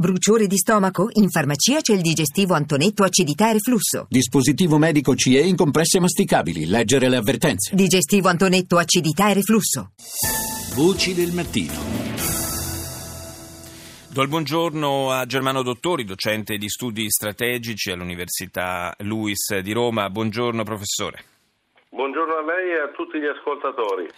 Bruciore di stomaco? In farmacia c'è il digestivo Antonetto acidità e reflusso. Dispositivo medico CE in compresse masticabili. Leggere le avvertenze. Digestivo Antonetto acidità e reflusso. Voci del mattino. Do il buongiorno a Germano Dottori, docente di studi strategici all'Università Luis di Roma. Buongiorno professore. Buongiorno a lei e a tutti gli ascoltatori.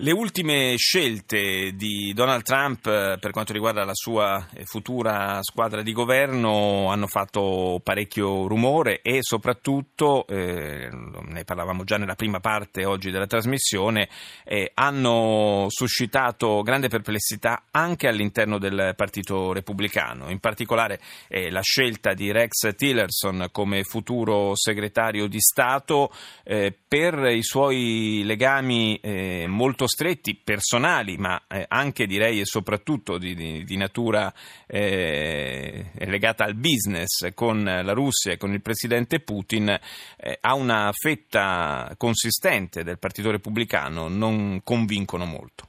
Le ultime scelte di Donald Trump eh, per quanto riguarda la sua eh, futura squadra di governo hanno fatto parecchio rumore e soprattutto, eh, ne parlavamo già nella prima parte oggi della trasmissione, eh, hanno suscitato grande perplessità anche all'interno del Partito Repubblicano, in particolare eh, la scelta di Rex Tillerson come futuro segretario di Stato eh, per i suoi legami molto stretti, personali, ma eh, anche direi e soprattutto di, di, di natura eh, legata al business con la Russia e con il presidente Putin, eh, ha una fetta consistente del Partito Repubblicano, non convincono molto.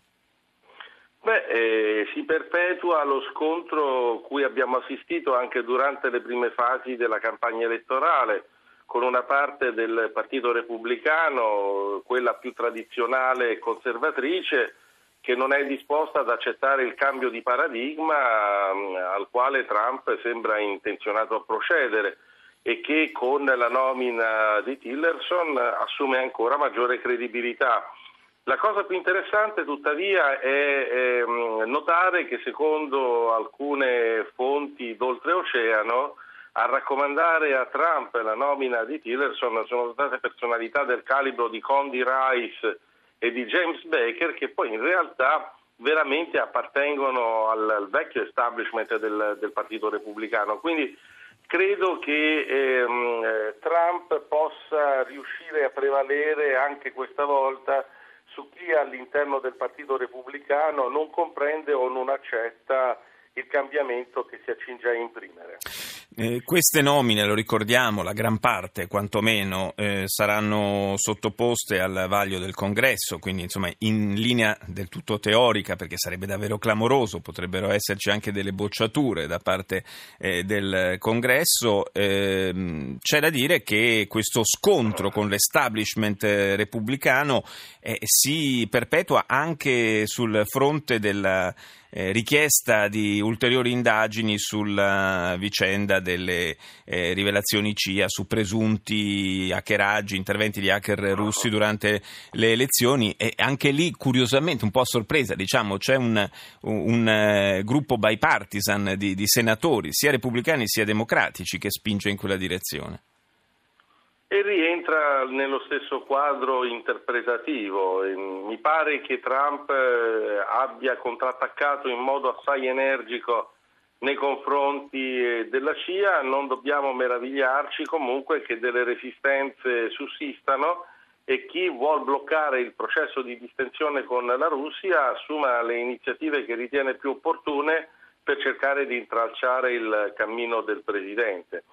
Beh, eh, si perpetua lo scontro cui abbiamo assistito anche durante le prime fasi della campagna elettorale con una parte del Partito Repubblicano, quella più tradizionale e conservatrice, che non è disposta ad accettare il cambio di paradigma mm, al quale Trump sembra intenzionato a procedere e che con la nomina di Tillerson assume ancora maggiore credibilità. La cosa più interessante tuttavia è, mm, notare che secondo alcune fonti d'oltreoceano a raccomandare a Trump la nomina di Tillerson sono state personalità del calibro di Condi Rice e di James Baker che poi in realtà veramente appartengono al, al vecchio establishment del, del, Partito Repubblicano. Quindi credo che ehm, eh, Trump possa riuscire a prevalere anche questa volta su chi all'interno del Partito Repubblicano non comprende o non accetta il cambiamento che si accinge a imprimere. Eh, queste nomine, lo ricordiamo, la gran parte quantomeno eh, saranno sottoposte al vaglio del congresso, quindi insomma in linea del tutto teorica perché sarebbe davvero clamoroso, potrebbero esserci anche delle bocciature da parte eh, del congresso. Ehm, c'è da dire che questo scontro con l'establishment repubblicano eh, si perpetua anche sul fronte della eh, richiesta di ulteriori indagini sulla vicenda delle eh, rivelazioni CIA su presunti hackeraggi, interventi di hacker russi durante le elezioni e anche lì curiosamente un po' a sorpresa diciamo c'è un, un, un uh, gruppo bipartisan di, di senatori sia repubblicani sia democratici che spinge in quella direzione. E rientra nello stesso quadro interpretativo. Mi pare che Trump eh, abbia contrattaccato in modo assai energico nei confronti eh, della CIA, non dobbiamo meravigliarci comunque che delle resistenze sussistano e chi vuol bloccare il processo di distensione con la Russia assuma le iniziative che ritiene più opportune per cercare di intralciare il cammino del Presidente.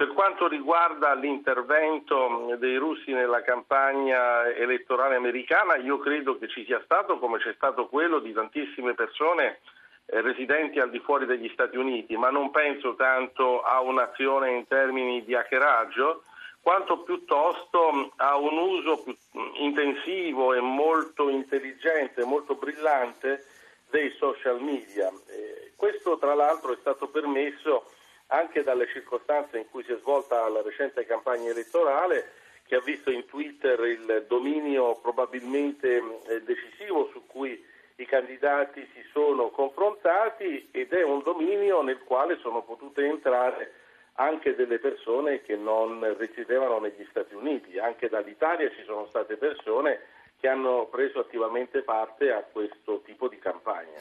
Per quanto riguarda l'intervento dei russi nella campagna elettorale americana, io credo che ci sia stato, come c'è stato quello di tantissime persone eh, residenti al di fuori degli Stati Uniti, ma non penso tanto a un'azione in termini di hackeraggio, quanto piuttosto a un uso più intensivo e molto intelligente, molto brillante dei social media. Eh, questo tra l'altro è stato permesso anche dalle circostanze in cui si è svolta la recente campagna elettorale che ha visto in Twitter il dominio probabilmente eh, decisivo su cui i candidati si sono confrontati ed è un dominio nel quale sono potute entrare anche delle persone che non risiedevano negli Stati Uniti, anche dall'Italia ci sono state persone che hanno preso attivamente parte a questo tipo di campagna.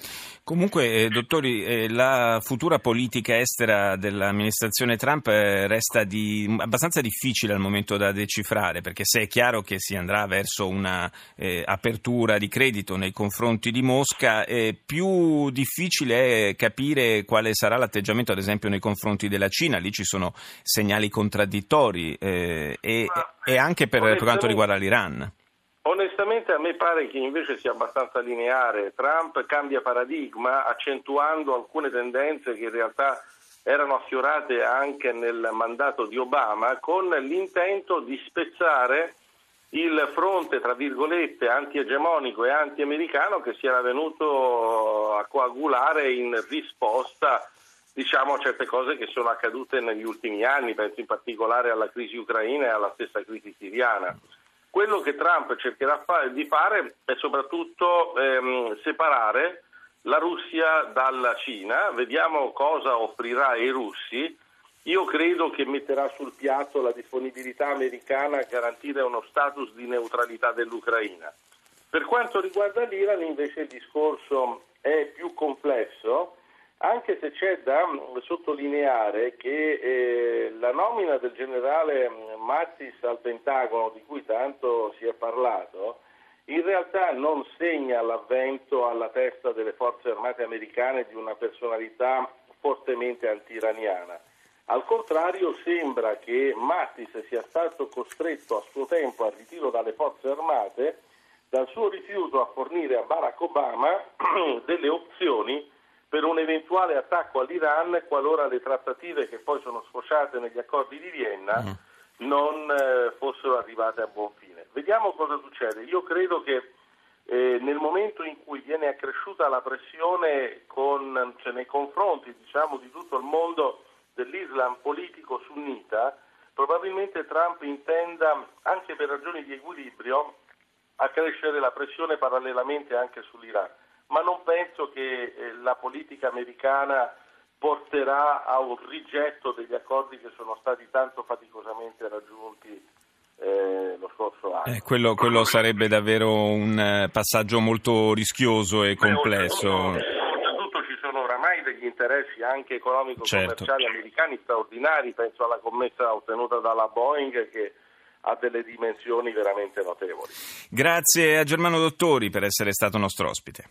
Comunque, eh, dottori, eh, la futura politica estera dell'amministrazione Trump eh, resta di, abbastanza difficile al momento da decifrare, perché se è chiaro che si andrà verso una eh, di credito nei confronti di Mosca, eh, più difficile è capire quale sarà l'atteggiamento, ad esempio, nei confronti della Cina. Lì ci sono segnali contraddittori eh, e, e, anche per, per quanto riguarda l'Iran. Onestamente a me pare che invece sia abbastanza lineare. Trump cambia paradigma accentuando alcune tendenze che in realtà erano affiorate anche nel mandato di Obama con l'intento di spezzare il fronte, tra virgolette, anti-egemonico e anti-americano che si era venuto a coagulare in risposta diciamo, a certe cose che sono accadute negli ultimi anni, penso in particolare alla crisi ucraina e alla stessa crisi siriana. Quello che Trump cercherà di fare è soprattutto ehm, separare la Russia dalla Cina, vediamo cosa offrirà ai russi. Io credo che metterà sul piatto la disponibilità americana a garantire uno status di neutralità dell'Ucraina. Per quanto riguarda l'Iran invece il discorso è più complesso, anche se c'è da sottolineare che eh, la nomina del generale Mattis al Pentagono, di cui tanto si è parlato, in realtà non segna l'avvento alla testa delle forze armate americane di una personalità fortemente anti-iraniana. Al contrario, sembra che Mattis sia stato costretto a suo tempo al ritiro dalle forze armate dal suo rifiuto a fornire a Barack Obama delle opzioni per un eventuale attacco all'Iran qualora le trattative che poi sono sfociate negli accordi di Vienna mm non eh, fossero arrivate a buon fine. Vediamo cosa succede. Io credo che eh, nel momento in cui viene accresciuta la pressione con, cioè, nei confronti diciamo, di tutto il mondo dell'Islam politico sunnita, probabilmente Trump intenda, anche per ragioni di equilibrio, accrescere la pressione parallelamente anche sull'Iran. Ma non penso che eh, la politica americana porterà a un rigetto degli accordi che sono stati tanto faticosamente raggiunti eh, lo scorso anno. Eh, quello, quello, sarebbe davvero un eh, passaggio molto rischioso e complesso. Oltretutto ci sono oramai degli interessi anche economico-commerciali certo. americani straordinari, penso alla commessa ottenuta dalla Boeing che ha delle dimensioni veramente notevoli. Grazie a Germano Dottori per essere stato nostro ospite.